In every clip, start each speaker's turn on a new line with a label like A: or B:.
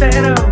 A: Thank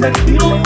A: you.